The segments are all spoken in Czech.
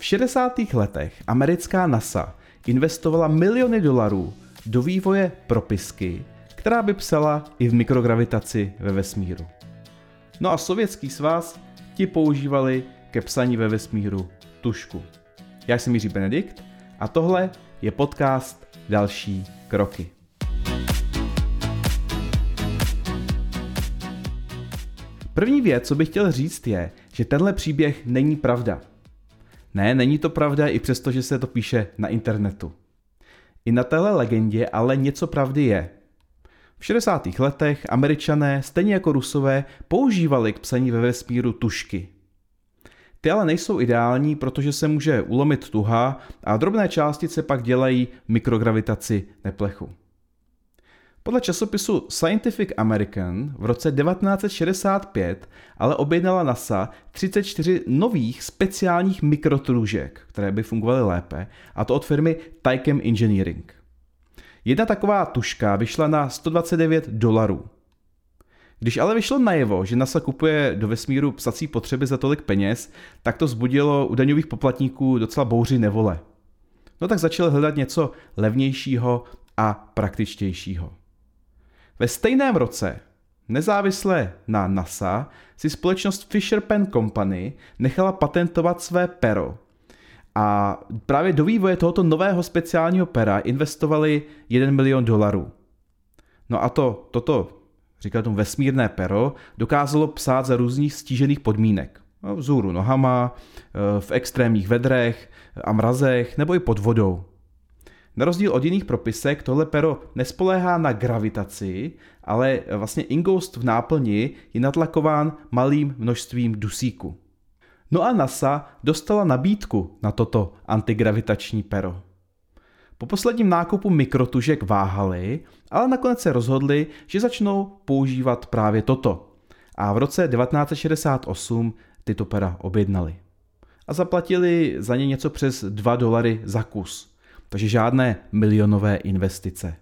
V 60. letech americká NASA investovala miliony dolarů do vývoje propisky, která by psala i v mikrogravitaci ve vesmíru. No a Sovětský svaz ti používali ke psaní ve vesmíru tušku. Já jsem Jiří Benedikt a tohle je podcast Další kroky. První věc, co bych chtěl říct, je, že tenhle příběh není pravda. Ne, není to pravda i přesto, že se to píše na internetu. I na téhle legendě ale něco pravdy je. V 60. letech američané, stejně jako rusové, používali k psaní ve vesmíru tušky. Ty ale nejsou ideální, protože se může ulomit tuha a drobné částice pak dělají mikrogravitaci neplechu. Podle časopisu Scientific American v roce 1965 ale objednala NASA 34 nových speciálních mikrotrůžek, které by fungovaly lépe, a to od firmy Tychem Engineering. Jedna taková tuška vyšla na 129 dolarů. Když ale vyšlo najevo, že NASA kupuje do vesmíru psací potřeby za tolik peněz, tak to zbudilo u daňových poplatníků docela bouři nevole. No tak začali hledat něco levnějšího a praktičtějšího. Ve stejném roce, nezávisle na NASA, si společnost Fisher Pen Company nechala patentovat své pero. A právě do vývoje tohoto nového speciálního pera investovali 1 milion dolarů. No a to, toto, říká tomu vesmírné pero, dokázalo psát za různých stížených podmínek. No, vzhůru nohama, eh, v extrémních vedrech a mrazech nebo i pod vodou. Na rozdíl od jiných propisek tohle pero nespoléhá na gravitaci, ale vlastně ingoust v náplni je natlakován malým množstvím dusíku. No a NASA dostala nabídku na toto antigravitační pero. Po posledním nákupu mikrotužek váhali, ale nakonec se rozhodli, že začnou používat právě toto. A v roce 1968 tyto pera objednali. A zaplatili za ně něco přes 2 dolary za kus – takže žádné milionové investice.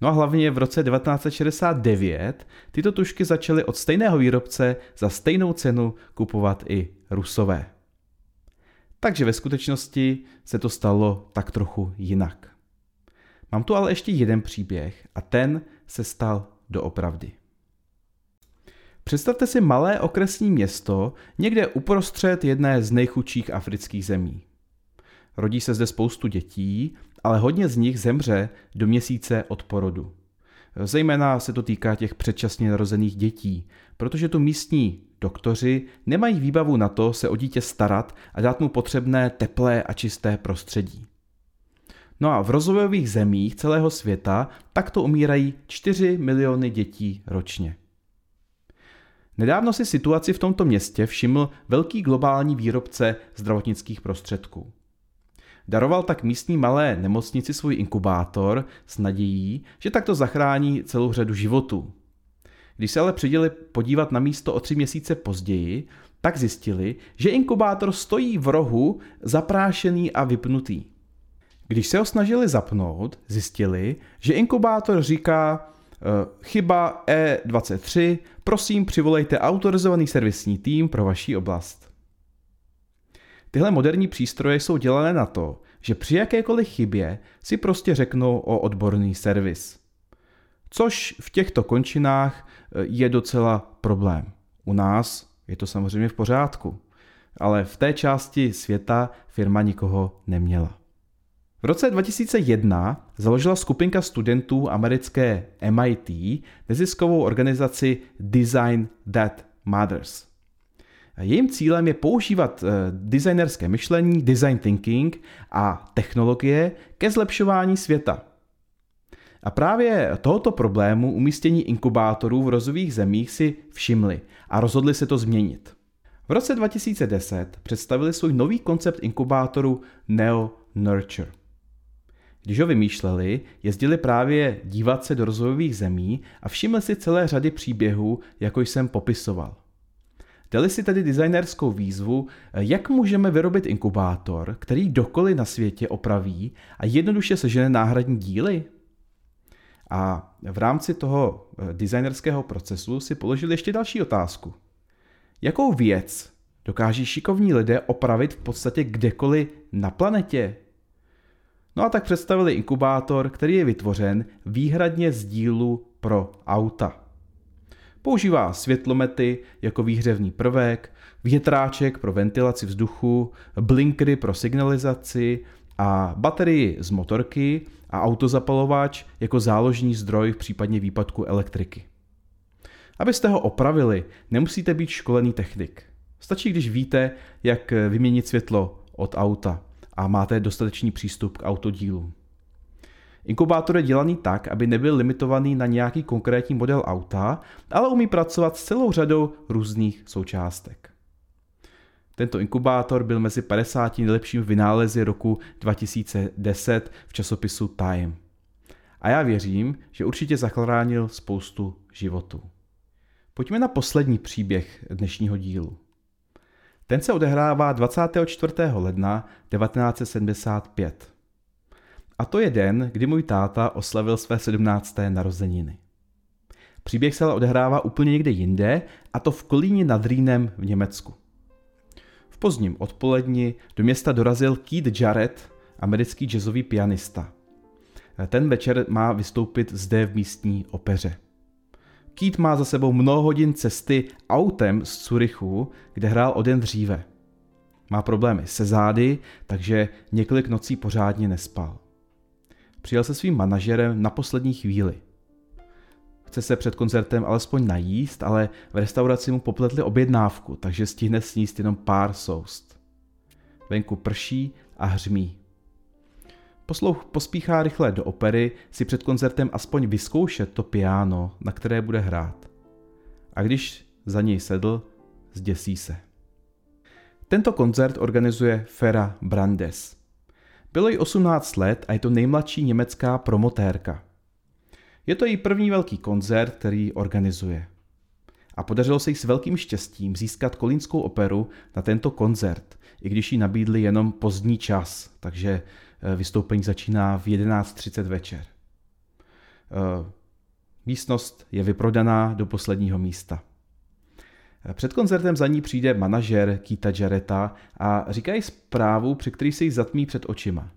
No a hlavně v roce 1969 tyto tušky začaly od stejného výrobce za stejnou cenu kupovat i Rusové. Takže ve skutečnosti se to stalo tak trochu jinak. Mám tu ale ještě jeden příběh a ten se stal doopravdy. Představte si malé okresní město někde uprostřed jedné z nejchudších afrických zemí. Rodí se zde spoustu dětí, ale hodně z nich zemře do měsíce od porodu. Zejména se to týká těch předčasně narozených dětí, protože tu místní doktoři nemají výbavu na to se o dítě starat a dát mu potřebné teplé a čisté prostředí. No a v rozvojových zemích celého světa takto umírají 4 miliony dětí ročně. Nedávno si situaci v tomto městě všiml velký globální výrobce zdravotnických prostředků. Daroval tak místní malé nemocnici svůj inkubátor s nadějí, že takto zachrání celou řadu životů. Když se ale přiděli podívat na místo o tři měsíce později, tak zjistili, že inkubátor stojí v rohu zaprášený a vypnutý. Když se ho snažili zapnout, zjistili, že inkubátor říká e, chyba E23, prosím přivolejte autorizovaný servisní tým pro vaši oblast. Tyhle moderní přístroje jsou dělané na to, že při jakékoliv chybě si prostě řeknou o odborný servis. Což v těchto končinách eh, je docela problém. U nás je to samozřejmě v pořádku, ale v té části světa firma nikoho neměla. V roce 2001 založila skupinka studentů americké MIT neziskovou organizaci Design That Matters – Jejím cílem je používat eh, designerské myšlení, design thinking a technologie ke zlepšování světa. A právě tohoto problému umístění inkubátorů v rozvojových zemích si všimli a rozhodli se to změnit. V roce 2010 představili svůj nový koncept inkubátoru Neo Nurture. Když ho vymýšleli, jezdili právě dívat se do rozvojových zemí a všimli si celé řady příběhů, jako jsem popisoval. Dali si tedy designerskou výzvu, jak můžeme vyrobit inkubátor, který dokoliv na světě opraví a jednoduše sežene náhradní díly? A v rámci toho eh, designerského procesu si položili ještě další otázku. Jakou věc Dokáží šikovní lidé opravit v podstatě kdekoliv na planetě. No a tak představili inkubátor, který je vytvořen výhradně z dílu pro auta. Používá světlomety jako výhřevní prvek, větráček pro ventilaci vzduchu, blinkry pro signalizaci a baterii z motorky a autozapalovač jako záložní zdroj v případě výpadku elektriky. Abyste ho opravili, nemusíte být školený technik. Stačí, když víte, jak vyměnit světlo od auta a máte dostatečný přístup k autodílu. Inkubátor je dělaný tak, aby nebyl limitovaný na nějaký konkrétní model auta, ale umí pracovat s celou řadou různých součástek. Tento inkubátor byl mezi 50 nejlepšími vynálezy roku 2010 v časopisu Time. A já věřím, že určitě zachránil spoustu životů. Pojďme na poslední příběh dnešního dílu. Ten se odehrává 24. ledna 1975. A to je den, kdy můj táta oslavil své 17. narozeniny. Příběh se ale odehrává úplně někde jinde, a to v Kolíně nad Rýnem v Německu. V pozdním odpoledni do města dorazil Keith Jarrett, americký jazzový pianista. Ten večer má vystoupit zde v místní opeře. Keith má za sebou mnoho hodin cesty autem z Curychu, kde hrál o den dříve. Má problémy se zády, takže několik nocí pořádně nespal. Přijel se svým manažerem na poslední chvíli. Chce se před koncertem alespoň najíst, ale v restauraci mu popletli objednávku, takže stihne sníst jenom pár soust. Venku prší a hřmí. Poslouch pospíchá rychle do opery si před koncertem aspoň vyzkoušet to piano, na které bude hrát. A když za něj sedl, zděsí se. Tento koncert organizuje Fera Brandes. Bylo jí 18 let a je to nejmladší německá promotérka. Je to její první velký koncert, který organizuje. A podařilo se jí s velkým štěstím získat kolínskou operu na tento koncert, i když jí nabídli jenom pozdní čas, takže Eh, vystoupení začíná v 11.30 večer. Eh, místnost je vyprodaná do posledního místa. Před koncertem za ní přijde manažer Kita Jareta a říkají zprávu, při který se jí zatmí před očima.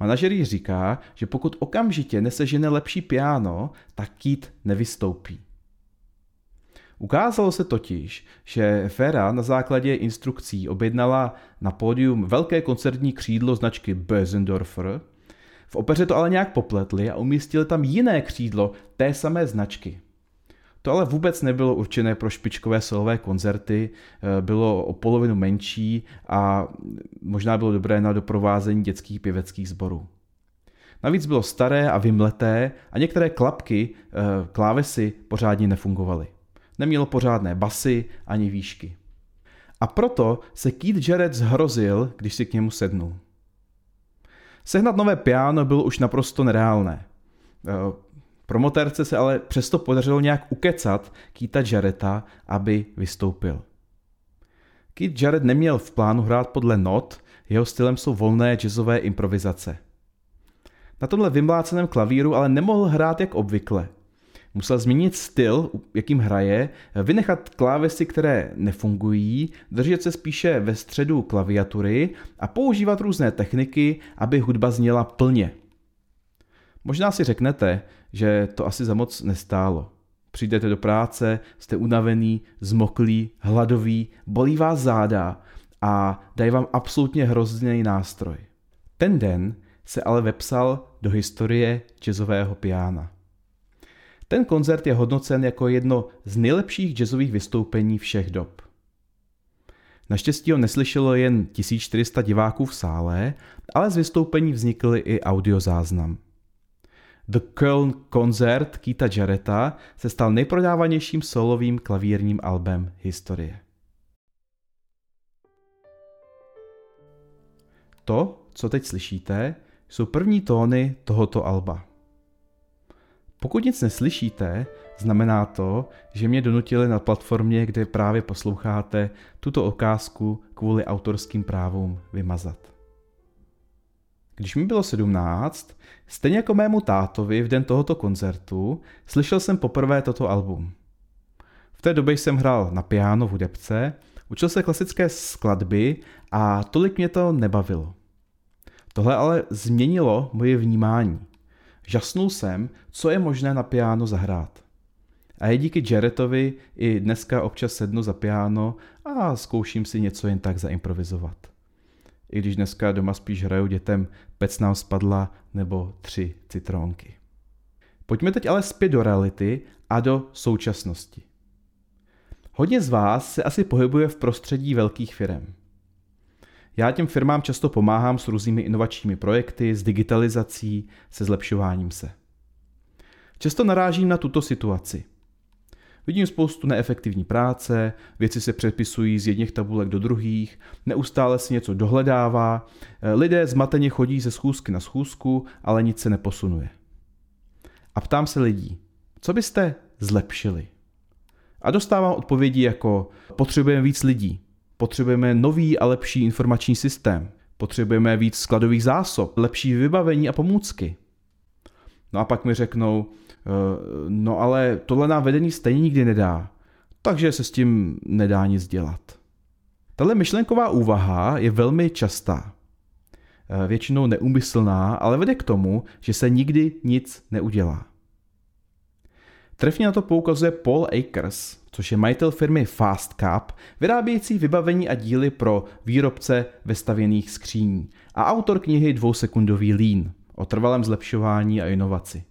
Manažer jí říká, že pokud okamžitě nesežene lepší piano, tak Kít nevystoupí. Ukázalo se totiž, že Fera na základě instrukcí objednala na pódium velké koncertní křídlo značky Bösendorfer. V opeře to ale nějak popletli a umístili tam jiné křídlo té samé značky. To ale vůbec nebylo určené pro špičkové solové koncerty, eh, bylo o polovinu menší a možná bylo dobré na doprovázení dětských pěveckých sborů. Navíc bylo staré a vymleté a některé klapky, eh, klávesy pořádně nefungovaly. Nemělo pořádné basy ani výšky. A proto se Keith Jarrett zhrozil, když si k němu sednul. Sehnat nové piano bylo už naprosto nereálné. Promotérce se ale přesto podařilo nějak ukecat Keita Jarretta, aby vystoupil. Keith Jarrett neměl v plánu hrát podle not, jeho stylem jsou volné jazzové improvizace. Na tomhle vymláceném klavíru ale nemohl hrát jak obvykle – Musel změnit styl, jakým hraje, vynechat klávesy, které nefungují, držet se spíše ve středu klaviatury a používat různé techniky, aby hudba zněla plně. Možná si řeknete, že to asi za moc nestálo. Přijdete do práce, jste unavený, zmoklý, hladový, bolí vás záda a dají vám absolutně hrozný nástroj. Ten den se ale vepsal do historie jazzového piana. Ten koncert je hodnocen jako jedno z nejlepších jazzových vystoupení všech dob. Naštěstí ho neslyšelo jen 1400 diváků v sále, ale z vystoupení vznikl i audiozáznam. The Köln Concert Kita Jareta se stal nejprodávanějším solovým klavírním albem historie. To, co teď slyšíte, jsou první tóny tohoto alba. Pokud nic neslyšíte, znamená to, že mě donutili na platformě, kde právě posloucháte, tuto okázku kvůli autorským právům vymazat. Když mi bylo 17, stejně jako mému tátovi v den tohoto koncertu, slyšel jsem poprvé toto album. V té době jsem hrál na piano v hudebce, Učil se klasické skladby a tolik mě to nebavilo. Tohle ale změnilo moje vnímání. Žasnul jsem, co je možné na piano zahrát. A je díky Jaretovi i dneska občas sednu za piano a zkouším si něco jen tak zaimprovizovat. I když dneska doma spíš hraju dětem Pec nám spadla nebo Tři citrónky. Pojďme teď ale zpět do reality a do současnosti. Hodně z vás se asi pohybuje v prostředí velkých firm. Já těm firmám často pomáhám s různými inovačními projekty, s digitalizací, se zlepšováním se. Často narážím na tuto situaci. Vidím spoustu neefektivní práce, věci se přepisují z jedných tabulek do druhých, neustále si něco dohledává, lidé zmateně chodí ze schůzky na schůzku, ale nic se neposunuje. A ptám se lidí, co byste zlepšili? A dostávám odpovědi jako potřebujeme víc lidí, potřebujeme nový a lepší informační systém, potřebujeme víc skladových zásob, lepší vybavení a pomůcky. No a pak mi řeknou, eh, no ale tohle nám vedení stejně nikdy nedá, takže se s tím nedá nic dělat. Tahle myšlenková úvaha je velmi častá. Eh, většinou neumyslná, ale vede k tomu, že se nikdy nic neudělá. Trefně na to poukazuje Paul Akers, což je majitel firmy Fast Cup, vyrábějící vybavení a díly pro výrobce vestavěných skříní a autor knihy Dvousekundový lín o trvalém zlepšování a inovaci.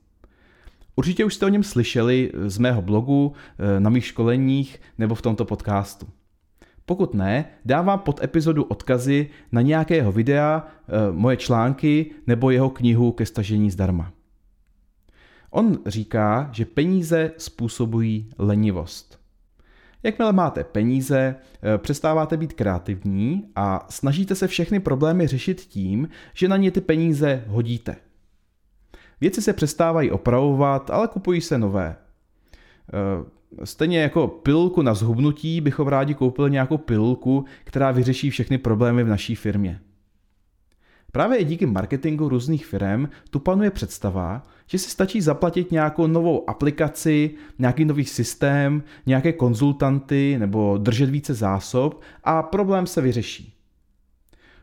Určitě už jste o něm slyšeli z mého blogu, eh, na mých školeních nebo v tomto podcastu. Pokud ne, dávám pod epizodu odkazy na nějakého videa, eh, moje články nebo jeho knihu ke stažení zdarma. On říká, že peníze způsobují lenivost. Jakmile máte peníze, eh, přestáváte být kreativní a snažíte se všechny problémy řešit tím, že na ně ty peníze hodíte. Věci se přestávají opravovat, ale kupují se nové. Eh, stejně jako pilulku na zhubnutí bychom rádi koupili nějakou pilulku, která vyřeší všechny problémy v naší firmě. Právě i díky marketingu různých firm tu panuje představa, že si stačí zaplatit nějakou novou aplikaci, nějaký nový systém, nějaké konzultanty nebo držet více zásob a problém se vyřeší.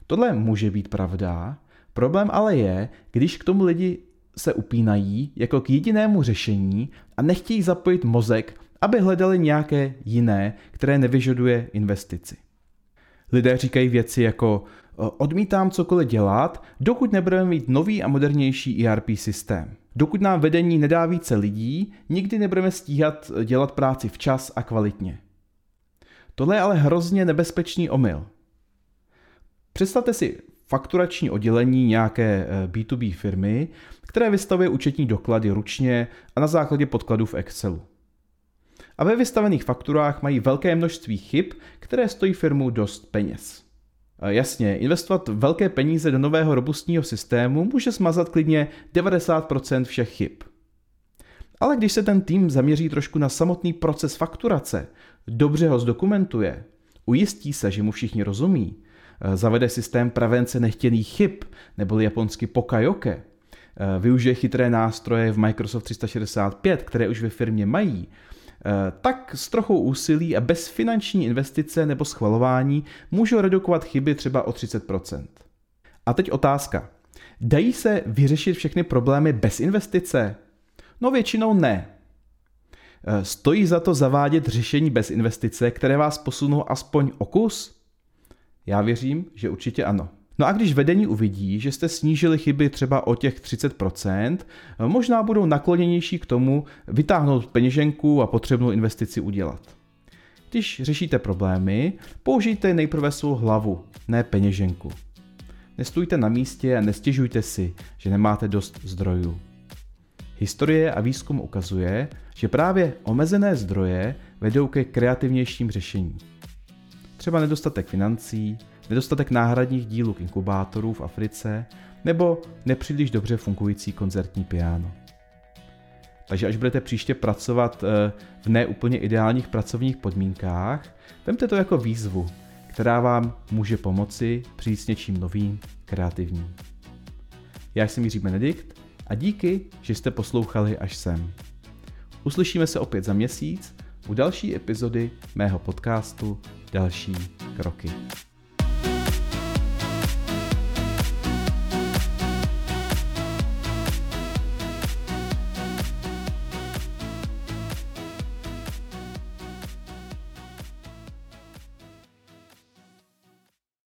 Tohle může být pravda, problém ale je, když k tomu lidi se upínají jako k jedinému řešení a nechtějí zapojit mozek, aby hledali nějaké jiné, které nevyžaduje investici. Lidé říkají věci jako odmítám cokoliv dělat, dokud nebudeme mít nový a modernější ERP systém. Dokud nám vedení nedá více lidí, nikdy nebudeme stíhat dělat práci včas a kvalitně. Tohle je ale hrozně nebezpečný omyl. Představte si fakturační oddělení nějaké B2B eh, firmy, které vystavuje účetní doklady ručně a na základě podkladů v Excelu. A ve vystavených fakturách mají velké množství chyb, které stojí firmu dost peněz. Jasně, investovat velké peníze do nového robustního systému může smazat klidně 90% všech chyb. Ale když se ten tým zaměří trošku na samotný proces fakturace, dobře ho zdokumentuje, ujistí se, že mu všichni rozumí, zavede systém prevence nechtěných chyb, neboli japonsky pokajoke, využije chytré nástroje v Microsoft 365, které už ve firmě mají, Eh, tak s trochou úsilí a bez finanční investice nebo schvalování můžou redukovat chyby třeba o 30%. A teď otázka. Dají se vyřešit všechny problémy bez investice? No většinou ne. Eh, stojí za to zavádět řešení bez investice, které vás posunou aspoň o kus? Já věřím, že určitě ano. No a když vedení uvidí, že jste snížili chyby třeba o těch 30%, možná budou nakloněnější k tomu vytáhnout peněženku a potřebnou investici udělat. Když řešíte problémy, použijte nejprve svou hlavu, ne peněženku. Nestůjte na místě a nestěžujte si, že nemáte dost zdrojů. Historie a výzkum ukazuje, že právě omezené zdroje vedou ke kreativnějším řešením. Třeba nedostatek financí, nedostatek náhradních dílů k inkubátorů v Africe nebo nepříliš dobře fungující koncertní piano. Takže až budete příště pracovat eh, v neúplně ideálních pracovních podmínkách, vemte to jako výzvu, která vám může pomoci přijít s něčím novým, kreativním. Já jsem Jiří Benedikt a díky, že jste poslouchali až sem. Uslyšíme se opět za měsíc u další epizody mého podcastu další kroky.